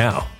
now.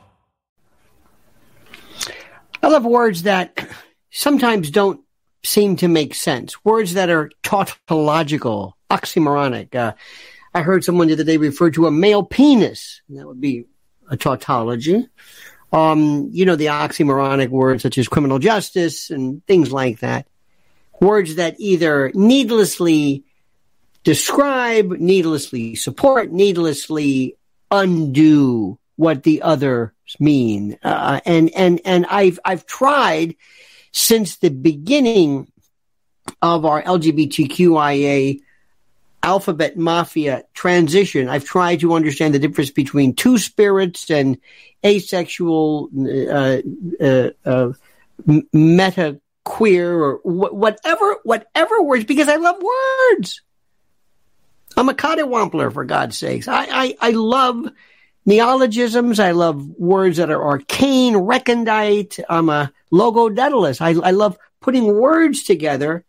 I love words that sometimes don't seem to make sense. Words that are tautological, oxymoronic. Uh, I heard someone the other day refer to a male penis. that would be a tautology. Um, you know, the oxymoronic words such as criminal justice and things like that. Words that either needlessly describe, needlessly support, needlessly undo what the others mean. Uh, and, and, and I've, I've tried since the beginning of our LGBTQIA alphabet mafia transition, I've tried to understand the difference between two spirits and asexual, uh, uh, uh, meta queer or wh- whatever, whatever words, because I love words. I'm a catawampler for God's sakes. I, I, I love neologisms. I love words that are arcane, recondite. I'm a logodaedalus. I, I love putting words together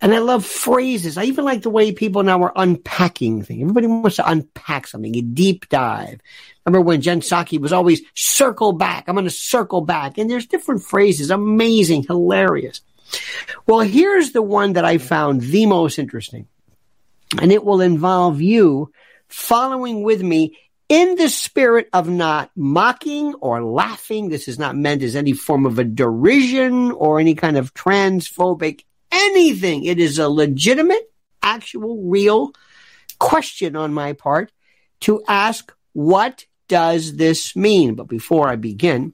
and I love phrases. I even like the way people now are unpacking things. Everybody wants to unpack something, a deep dive. Remember when Jen Psaki was always circle back. I'm going to circle back. And there's different phrases. Amazing, hilarious. Well, here's the one that I found the most interesting. And it will involve you following with me in the spirit of not mocking or laughing. This is not meant as any form of a derision or any kind of transphobic anything. It is a legitimate, actual, real question on my part to ask, what does this mean? But before I begin,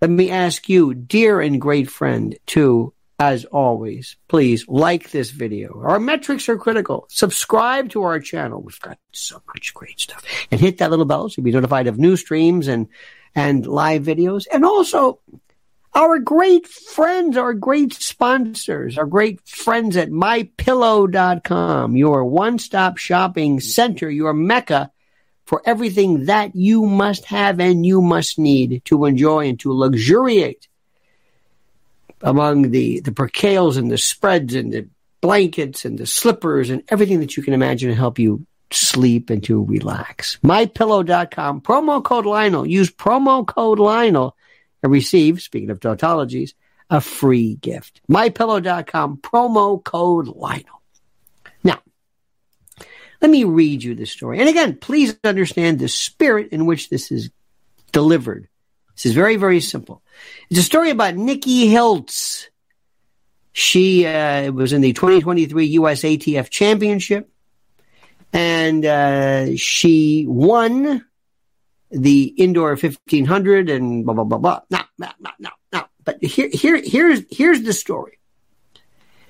let me ask you, dear and great friend, to as always, please like this video. Our metrics are critical. Subscribe to our channel. We've got so much great stuff. And hit that little bell so you'll be notified of new streams and, and live videos. And also, our great friends, our great sponsors, our great friends at mypillow.com, your one-stop shopping center, your mecca for everything that you must have and you must need to enjoy and to luxuriate among the, the percales and the spreads and the blankets and the slippers and everything that you can imagine to help you sleep and to relax. MyPillow.com, promo code Lionel. Use promo code Lionel and receive, speaking of tautologies, a free gift. MyPillow.com, promo code Lionel. Now, let me read you the story. And again, please understand the spirit in which this is delivered. This is very, very simple. It's a story about Nikki Hiltz. She uh, was in the 2023 USATF Championship, and uh, she won the indoor 1500 and blah blah blah blah. Now, now, now, now, now. But here, here, here's here's the story.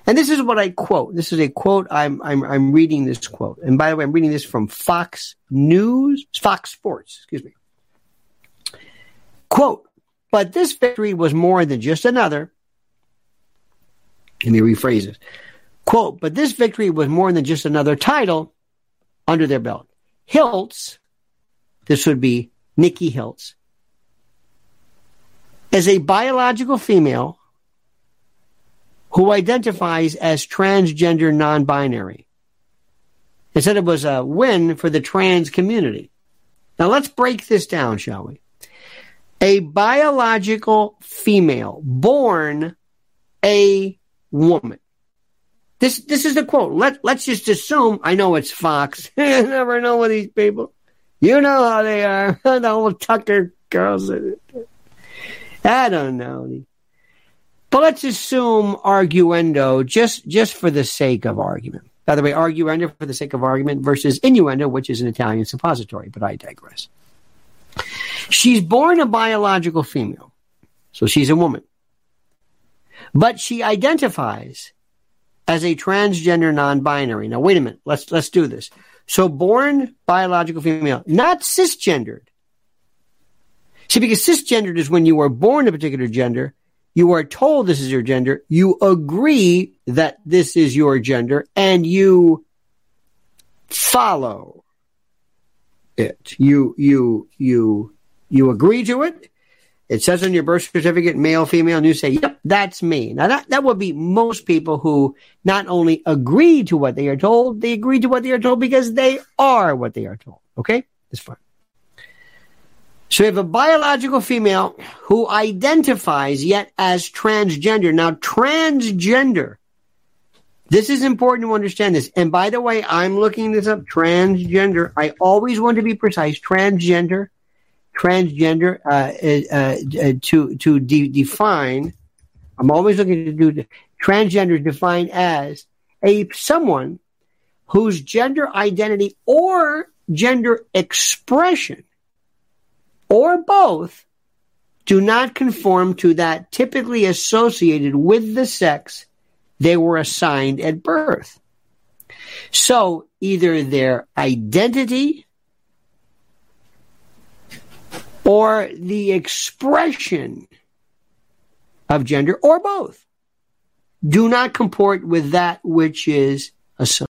And this is what I quote. This is a quote. I'm, I'm, I'm reading this quote. And by the way, I'm reading this from Fox News, Fox Sports, excuse me. Quote, but this victory was more than just another. Let me rephrase this. Quote, but this victory was more than just another title under their belt. Hiltz, this would be Nikki Hiltz, as a biological female who identifies as transgender non binary. They said it was a win for the trans community. Now let's break this down, shall we? A biological female born a woman. This this is the quote. Let let's just assume I know it's Fox. you never know with these people. You know how they are. the old Tucker girls. I don't know. But let's assume arguendo just just for the sake of argument. By the way, arguendo for the sake of argument versus innuendo, which is an Italian suppository, but I digress. She's born a biological female, so she's a woman. But she identifies as a transgender non-binary. Now wait a minute, let's let's do this. So born biological female, not cisgendered. See, because cisgendered is when you are born a particular gender, you are told this is your gender, you agree that this is your gender, and you follow it. You you you you agree to it. It says on your birth certificate, male, female, and you say, yep, that's me. Now that, that would be most people who not only agree to what they are told, they agree to what they are told because they are what they are told. Okay? It's fine. So you have a biological female who identifies yet as transgender. Now, transgender. This is important to understand this. And by the way, I'm looking this up. Transgender. I always want to be precise. Transgender transgender uh, uh, uh, to to de- define. I'm always looking to do transgender defined as a someone whose gender identity or gender expression or both do not conform to that typically associated with the sex they were assigned at birth. So either their identity or the expression of gender or both do not comport with that which is assumed.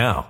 now.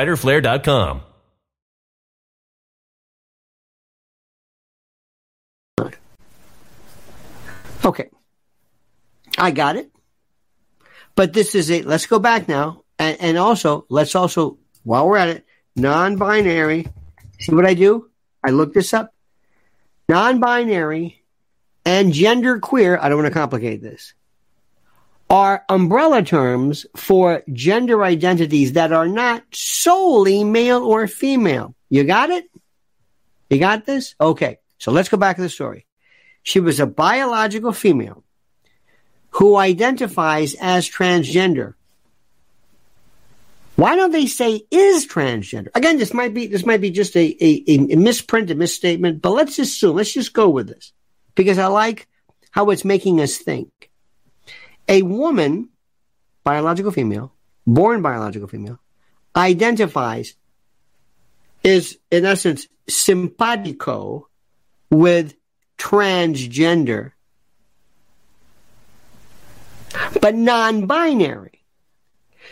fighterflare.com. Okay. I got it. But this is it. Let's go back now. And, and also, let's also, while we're at it, non binary. See what I do? I look this up. Non binary and gender queer. I don't want to complicate this are umbrella terms for gender identities that are not solely male or female. You got it? You got this? Okay. So let's go back to the story. She was a biological female who identifies as transgender. Why don't they say is transgender? Again, this might be this might be just a, a, a misprint, a misstatement, but let's assume, let's just go with this. Because I like how it's making us think. A woman, biological female, born biological female, identifies, is in essence simpatico with transgender, but non binary.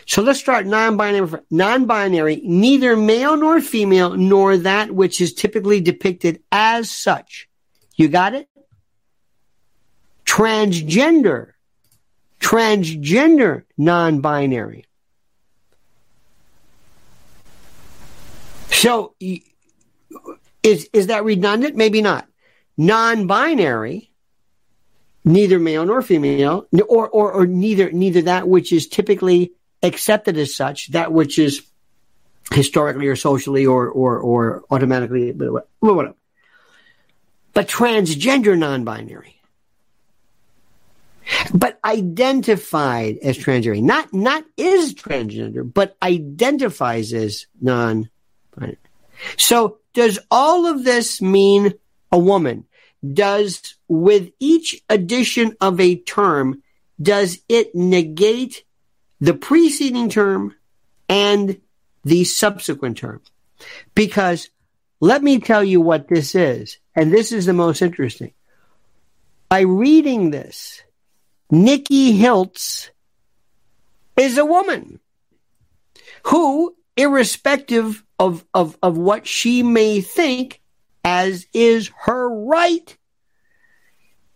So let's start non-binary. Non-binary, neither male nor female, nor that which is typically depicted as such. You got it? Transgender, transgender non-binary. So is is that redundant? Maybe not. Non-binary, neither male nor female, or or, or neither neither that which is typically accepted as such, that which is historically or socially or or or automatically, whatever. But transgender non-binary. But identified as transgender, not not is transgender, but identifies as non-binary. So does all of this mean a woman? Does with each addition of a term, does it negate the preceding term and the subsequent term? Because let me tell you what this is, and this is the most interesting. By reading this, Nikki Hiltz is a woman who, irrespective of, of, of what she may think, as is her right,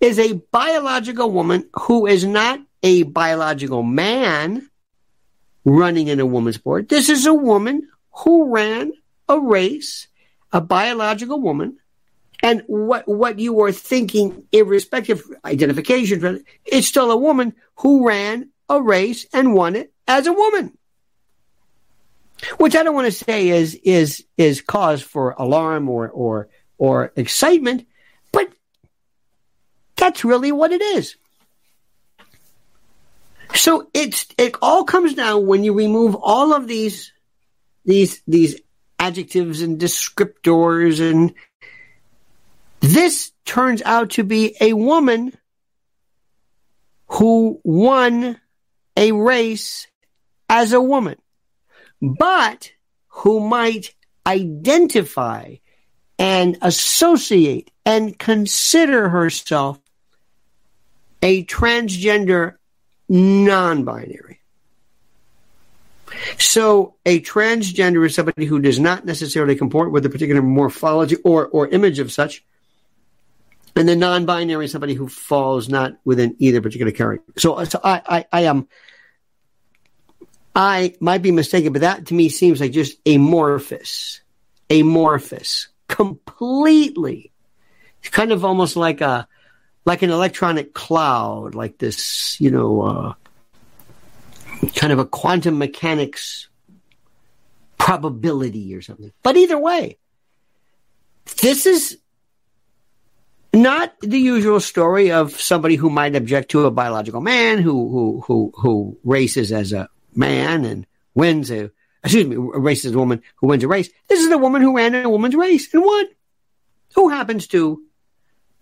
is a biological woman who is not a biological man running in a woman's sport. This is a woman who ran a race, a biological woman and what, what you were thinking, irrespective of identification, it's still a woman who ran a race and won it as a woman. Which I don't want to say is, is, is cause for alarm or, or, or excitement, but that's really what it is. So it's, it all comes down when you remove all of these, these, these adjectives and descriptors and this turns out to be a woman who won a race as a woman, but who might identify and associate and consider herself a transgender non binary. So, a transgender is somebody who does not necessarily comport with a particular morphology or, or image of such, and the non-binary is somebody who falls not within either particular character. So, so I, I, I am, I might be mistaken, but that to me seems like just amorphous, amorphous, completely. It's kind of almost like a, like an electronic cloud, like this, you know, uh, kind of a quantum mechanics probability or something. But either way, this is not the usual story of somebody who might object to a biological man who who who who races as a man and wins a excuse me races a woman who wins a race. This is a woman who ran a woman's race and won. Who happens to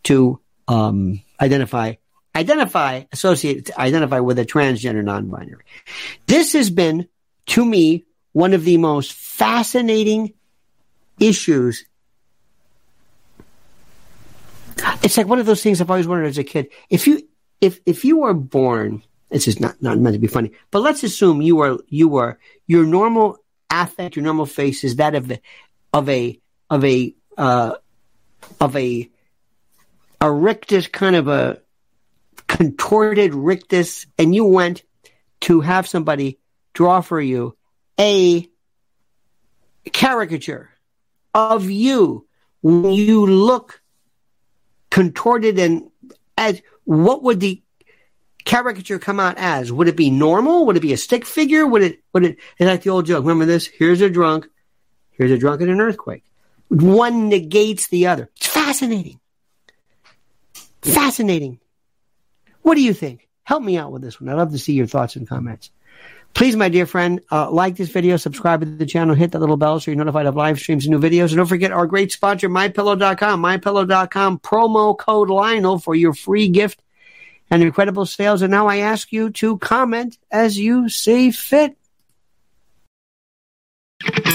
to um, identify identify associate identify with a transgender non-binary. This has been to me one of the most fascinating issues it's like one of those things I've always wondered as a kid. If you if if you were born, this is not not meant to be funny, but let's assume you are you are your normal affect, your normal face is that of the of a of a uh, of a a rictus kind of a contorted rictus, and you went to have somebody draw for you a caricature of you when you look contorted and as what would the caricature come out as? Would it be normal? Would it be a stick figure? Would it would it it's like the old joke? Remember this? Here's a drunk, here's a drunk in an earthquake. One negates the other. It's fascinating. Fascinating. What do you think? Help me out with this one. I'd love to see your thoughts and comments. Please, my dear friend, uh, like this video, subscribe to the channel, hit that little bell so you're notified of live streams and new videos. And don't forget our great sponsor, MyPillow.com. MyPillow.com promo code Lionel for your free gift and incredible sales. And now I ask you to comment as you see fit.